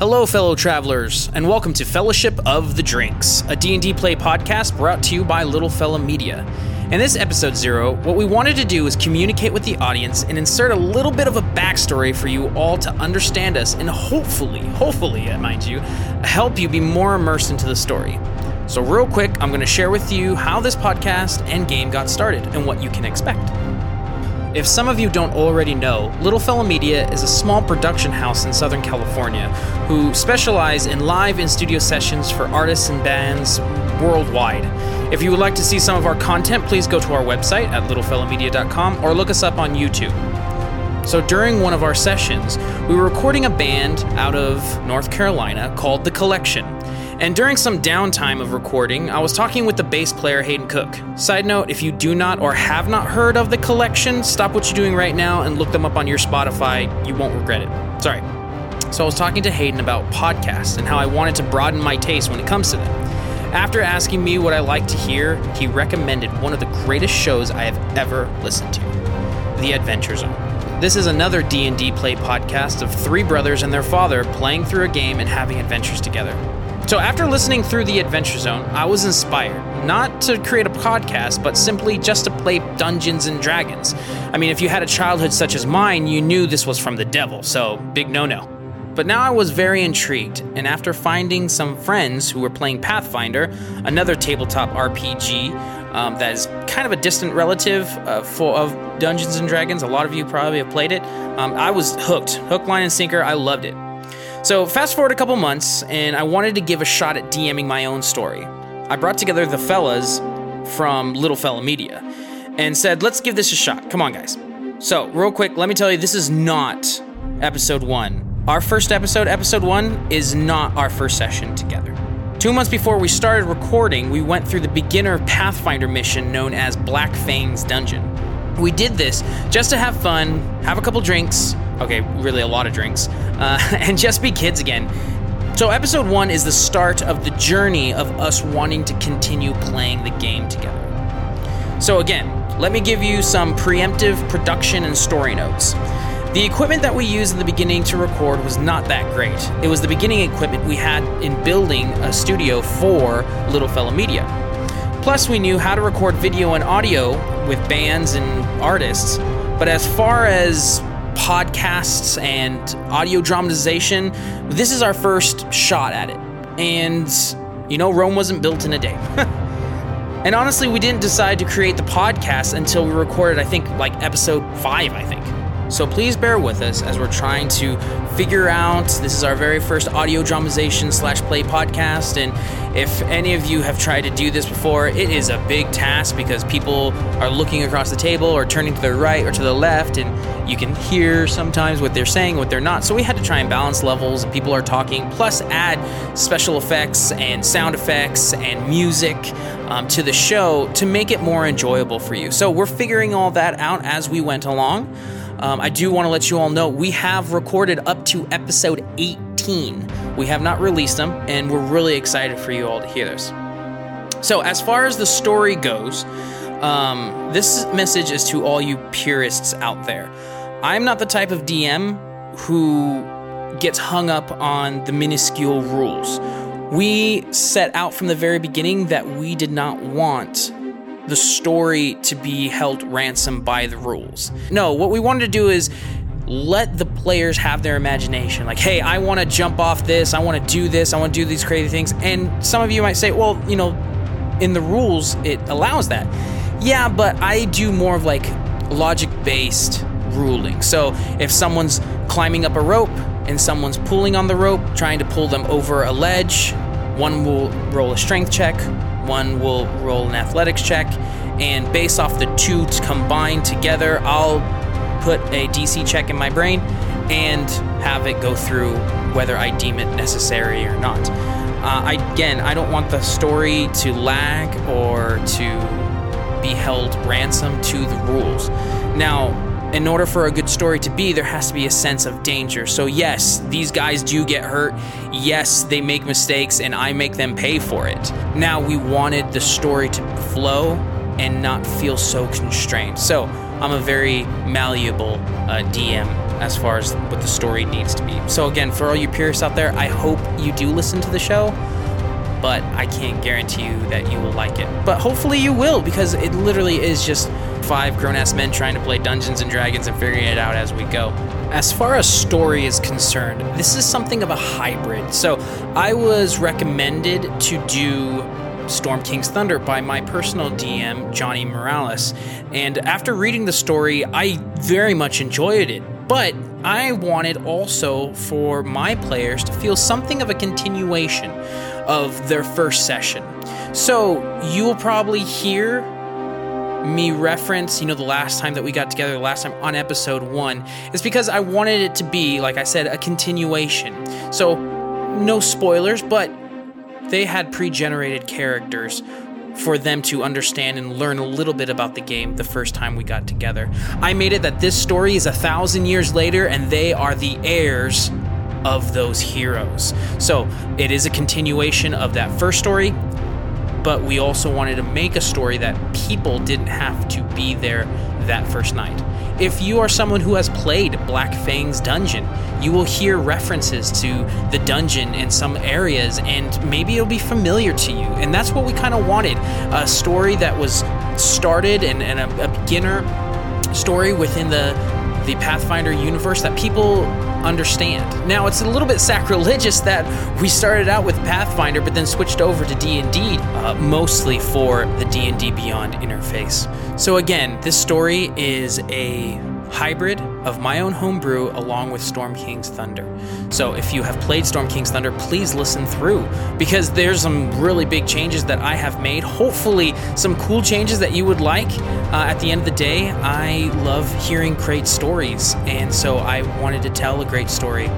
Hello, fellow travelers, and welcome to Fellowship of the Drinks, a D&D play podcast brought to you by Little Fella Media. In this episode zero, what we wanted to do is communicate with the audience and insert a little bit of a backstory for you all to understand us and hopefully, hopefully, uh, mind you, help you be more immersed into the story. So, real quick, I'm going to share with you how this podcast and game got started and what you can expect. If some of you don't already know, Little Fella Media is a small production house in Southern California who specialize in live and studio sessions for artists and bands worldwide. If you would like to see some of our content, please go to our website at littlefellamedia.com or look us up on YouTube. So during one of our sessions, we were recording a band out of North Carolina called The Collection. And during some downtime of recording, I was talking with the bass player Hayden Cook. Side note if you do not or have not heard of The Collection, stop what you're doing right now and look them up on your Spotify. You won't regret it. Sorry. So I was talking to Hayden about podcasts and how I wanted to broaden my taste when it comes to them. After asking me what I like to hear, he recommended one of the greatest shows I have ever listened to, The Adventure Zone. This is another D&D play podcast of three brothers and their father playing through a game and having adventures together. So, after listening through the Adventure Zone, I was inspired not to create a podcast, but simply just to play Dungeons and Dragons. I mean, if you had a childhood such as mine, you knew this was from the devil, so big no no. But now I was very intrigued, and after finding some friends who were playing Pathfinder, another tabletop RPG um, that is kind of a distant relative uh, for, of Dungeons and Dragons, a lot of you probably have played it. Um, I was hooked, hook, line, and sinker. I loved it. So, fast forward a couple months, and I wanted to give a shot at DMing my own story. I brought together the fellas from Little Fella Media and said, let's give this a shot. Come on, guys. So, real quick, let me tell you, this is not episode one. Our first episode, episode one, is not our first session together. Two months before we started recording, we went through the beginner Pathfinder mission known as Black Fang's Dungeon. We did this just to have fun, have a couple drinks, okay, really a lot of drinks, uh, and just be kids again. So, episode one is the start of the journey of us wanting to continue playing the game together. So, again, let me give you some preemptive production and story notes. The equipment that we used in the beginning to record was not that great. It was the beginning equipment we had in building a studio for Little Fella Media. Plus, we knew how to record video and audio with bands and artists. But as far as podcasts and audio dramatization, this is our first shot at it. And, you know, Rome wasn't built in a day. and honestly, we didn't decide to create the podcast until we recorded, I think, like episode five, I think. So please bear with us as we're trying to figure out. This is our very first audio dramatization slash play podcast, and if any of you have tried to do this before, it is a big task because people are looking across the table or turning to the right or to the left, and you can hear sometimes what they're saying, what they're not. So we had to try and balance levels, and people are talking, plus add special effects and sound effects and music um, to the show to make it more enjoyable for you. So we're figuring all that out as we went along. Um, I do want to let you all know we have recorded up to episode 18. We have not released them, and we're really excited for you all to hear this. So, as far as the story goes, um, this message is to all you purists out there. I'm not the type of DM who gets hung up on the minuscule rules. We set out from the very beginning that we did not want the story to be held ransom by the rules. No, what we wanted to do is let the players have their imagination. Like, hey, I want to jump off this, I want to do this, I want to do these crazy things. And some of you might say, well, you know, in the rules, it allows that. Yeah, but I do more of like logic based ruling. So if someone's climbing up a rope and someone's pulling on the rope, trying to pull them over a ledge, one will roll a strength check, one will roll an athletics check, and based off the two combined together, I'll put a DC check in my brain and have it go through whether I deem it necessary or not. Uh, I, again, I don't want the story to lag or to be held ransom to the rules. Now, in order for a good story to be, there has to be a sense of danger. So, yes, these guys do get hurt. Yes, they make mistakes, and I make them pay for it. Now, we wanted the story to flow and not feel so constrained. So, I'm a very malleable uh, DM as far as what the story needs to be. So, again, for all you purists out there, I hope you do listen to the show, but I can't guarantee you that you will like it. But hopefully you will, because it literally is just five grown ass men trying to play Dungeons and Dragons and figuring it out as we go. As far as story is concerned, this is something of a hybrid. So, I was recommended to do Storm King's Thunder by my personal DM, Johnny Morales. And after reading the story, I very much enjoyed it. But I wanted also for my players to feel something of a continuation of their first session. So you will probably hear me reference, you know, the last time that we got together, the last time on episode one, is because I wanted it to be, like I said, a continuation. So, no spoilers, but they had pre generated characters for them to understand and learn a little bit about the game the first time we got together. I made it that this story is a thousand years later and they are the heirs of those heroes. So it is a continuation of that first story, but we also wanted to make a story that people didn't have to be there that first night. If you are someone who has played Black Fang's dungeon, you will hear references to the dungeon in some areas, and maybe it'll be familiar to you. And that's what we kind of wanted a story that was started and, and a, a beginner story within the the Pathfinder universe that people understand. Now, it's a little bit sacrilegious that we started out with Pathfinder but then switched over to D&D uh, mostly for the D&D Beyond interface. So again, this story is a hybrid of my own homebrew along with Storm King's Thunder. So if you have played Storm King's Thunder, please listen through because there's some really big changes that I have made. Hopefully, some cool changes that you would like. Uh, at the end of the day, I love hearing great stories, and so I wanted to tell a great story.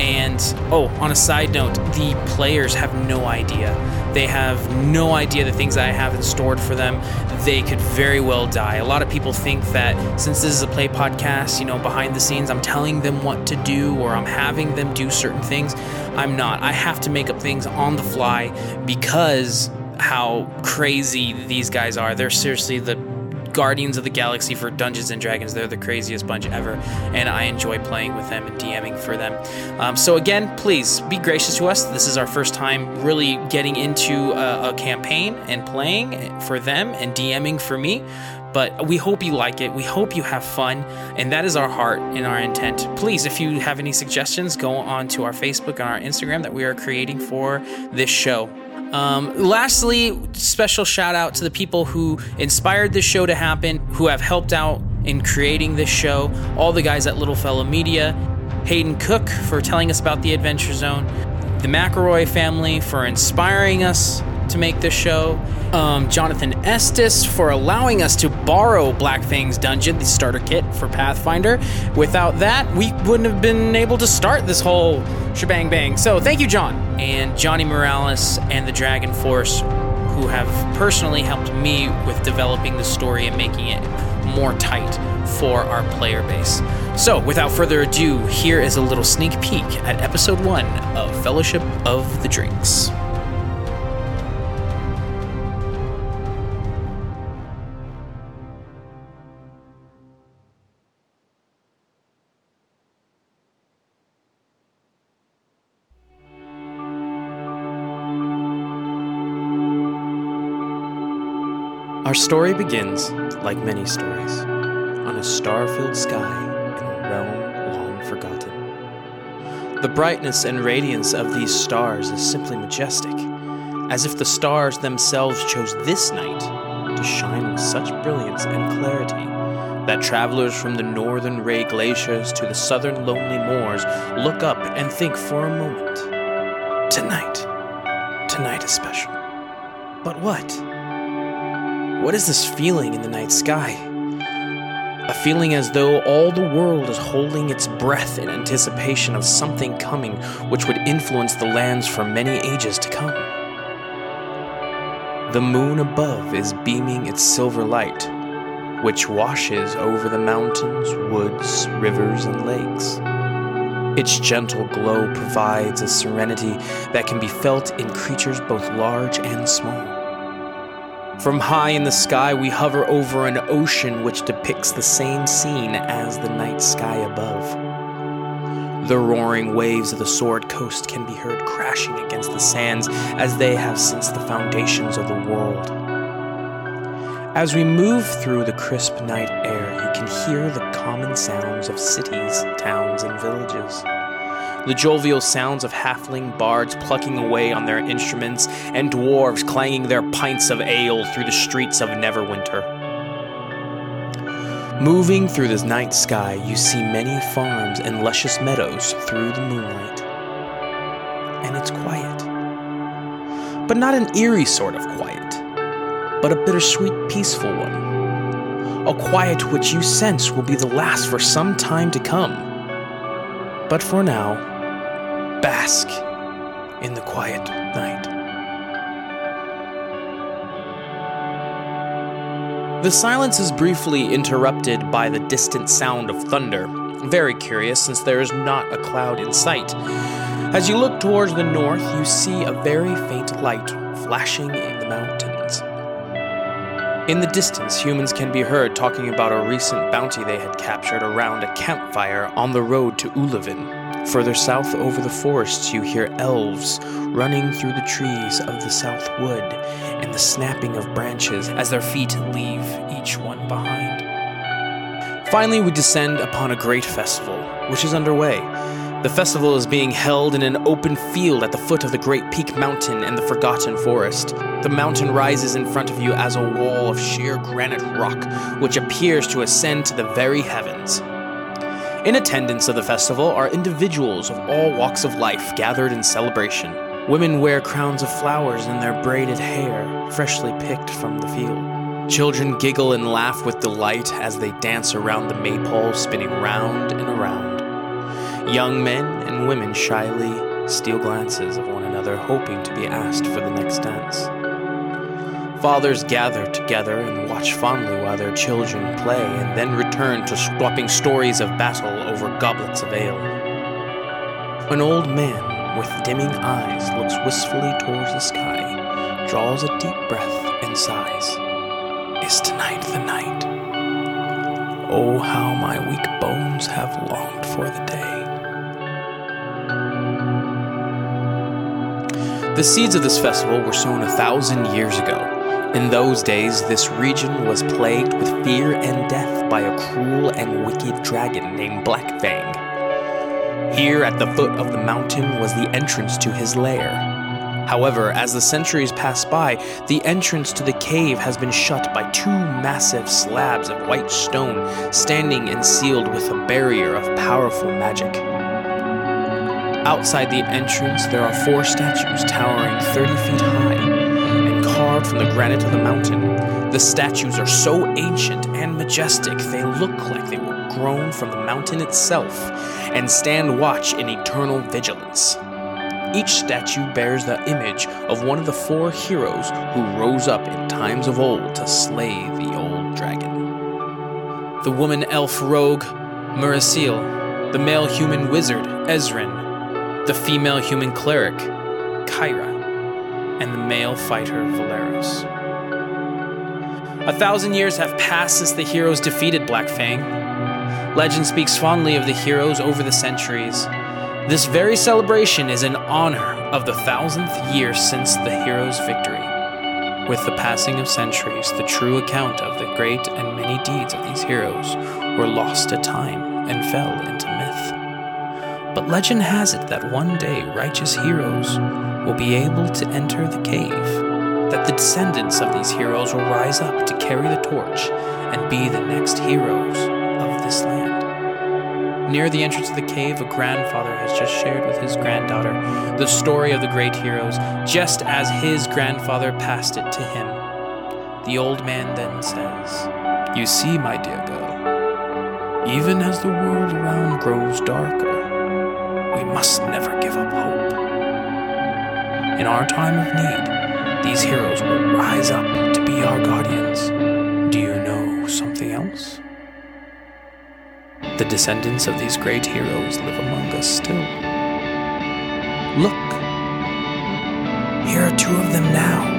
And oh, on a side note, the players have no idea. They have no idea the things I have in stored for them. They could very well die. A lot of people think that since this is a play podcast, you know, behind the scenes, I'm telling them what to do or I'm having them do certain things. I'm not. I have to make up things on the fly because how crazy these guys are. They're seriously the Guardians of the Galaxy for Dungeons and Dragons. They're the craziest bunch ever, and I enjoy playing with them and DMing for them. Um, so again, please be gracious to us. This is our first time really getting into a, a campaign and playing for them and DMing for me but we hope you like it. We hope you have fun, and that is our heart and our intent. Please, if you have any suggestions, go on to our Facebook and our Instagram that we are creating for this show. Um, lastly, special shout out to the people who inspired this show to happen, who have helped out in creating this show. All the guys at Little Fella Media, Hayden Cook for telling us about the Adventure Zone, the McElroy family for inspiring us to make this show, um, Jonathan Estes for allowing us to borrow Black Fang's dungeon, the starter kit for Pathfinder. Without that, we wouldn't have been able to start this whole shebang bang. So thank you, John. And Johnny Morales and the Dragon Force, who have personally helped me with developing the story and making it more tight for our player base. So, without further ado, here is a little sneak peek at episode one of Fellowship of the Drinks. Our story begins, like many stories, on a star filled sky in a realm long forgotten. The brightness and radiance of these stars is simply majestic, as if the stars themselves chose this night to shine with such brilliance and clarity that travelers from the northern Ray glaciers to the southern lonely moors look up and think for a moment Tonight, tonight is special. But what? What is this feeling in the night sky? A feeling as though all the world is holding its breath in anticipation of something coming which would influence the lands for many ages to come. The moon above is beaming its silver light, which washes over the mountains, woods, rivers, and lakes. Its gentle glow provides a serenity that can be felt in creatures both large and small. From high in the sky, we hover over an ocean which depicts the same scene as the night sky above. The roaring waves of the Sword Coast can be heard crashing against the sands as they have since the foundations of the world. As we move through the crisp night air, you can hear the common sounds of cities, towns, and villages. The jovial sounds of halfling bards plucking away on their instruments and dwarves clanging their pints of ale through the streets of Neverwinter. Moving through the night sky, you see many farms and luscious meadows through the moonlight. And it's quiet. But not an eerie sort of quiet, but a bittersweet, peaceful one. A quiet which you sense will be the last for some time to come. But for now, bask in the quiet night. The silence is briefly interrupted by the distant sound of thunder. Very curious, since there is not a cloud in sight. As you look towards the north, you see a very faint light flashing in the mountains. In the distance, humans can be heard talking about a recent bounty they had captured around a campfire on the road to Ulivin. Further south over the forests, you hear elves running through the trees of the south wood and the snapping of branches as their feet leave each one behind. Finally, we descend upon a great festival, which is underway. The festival is being held in an open field at the foot of the Great Peak Mountain and the Forgotten Forest. The mountain rises in front of you as a wall of sheer granite rock, which appears to ascend to the very heavens. In attendance of the festival are individuals of all walks of life gathered in celebration. Women wear crowns of flowers in their braided hair, freshly picked from the field. Children giggle and laugh with delight as they dance around the maypole, spinning round and around. Young men and women shyly steal glances of one another, hoping to be asked for the next dance. Fathers gather together and watch fondly while their children play, and then return to swapping stories of battle over goblets of ale. An old man with dimming eyes, looks wistfully towards the sky, draws a deep breath, and sighs. Is tonight the night? Oh, how my weak bones have longed for the day. The seeds of this festival were sown a thousand years ago. In those days, this region was plagued with fear and death by a cruel and wicked dragon named Black Fang. Here at the foot of the mountain was the entrance to his lair. However, as the centuries pass by, the entrance to the cave has been shut by two massive slabs of white stone standing and sealed with a barrier of powerful magic. Outside the entrance, there are four statues towering 30 feet high carved from the granite of the mountain. The statues are so ancient and majestic, they look like they were grown from the mountain itself and stand watch in eternal vigilance. Each statue bears the image of one of the four heroes who rose up in times of old to slay the old dragon. The woman elf rogue, Merisiel, the male human wizard, Ezren, the female human cleric, Kyra, and the male fighter, Valeros. A thousand years have passed since the heroes defeated Black Fang, Legend speaks fondly of the heroes over the centuries. This very celebration is in honor of the thousandth year since the hero's victory. With the passing of centuries, the true account of the great and many deeds of these heroes were lost to time and fell into myth. But legend has it that one day righteous heroes will be able to enter the cave, that the descendants of these heroes will rise up to carry the torch and be the next heroes of this land. Near the entrance of the cave, a grandfather has just shared with his granddaughter the story of the great heroes, just as his grandfather passed it to him. The old man then says, You see, my dear girl, even as the world around grows darker, we must never give up hope. In our time of need, these heroes will rise up to be our guardians. Do you know something else? The descendants of these great heroes live among us still. Look, here are two of them now.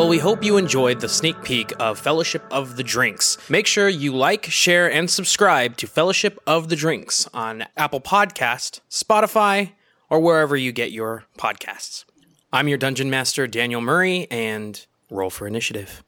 Well, we hope you enjoyed the sneak peek of Fellowship of the Drinks. Make sure you like, share, and subscribe to Fellowship of the Drinks on Apple Podcast, Spotify, or wherever you get your podcasts. I'm your dungeon master, Daniel Murray, and roll for initiative.